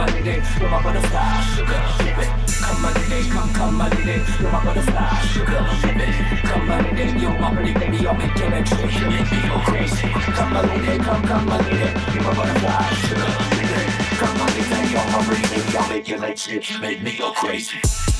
holiday, you're my butterfly, sugar, baby. Come holiday, come come holiday, you're my butterfly, sugar, baby. Come holiday, you're my pretty baby, I'll me go crazy. Come holiday, come come holiday, you're my butterfly, sugar, baby. Come holiday, you're my pretty baby, I'll make it make me go crazy.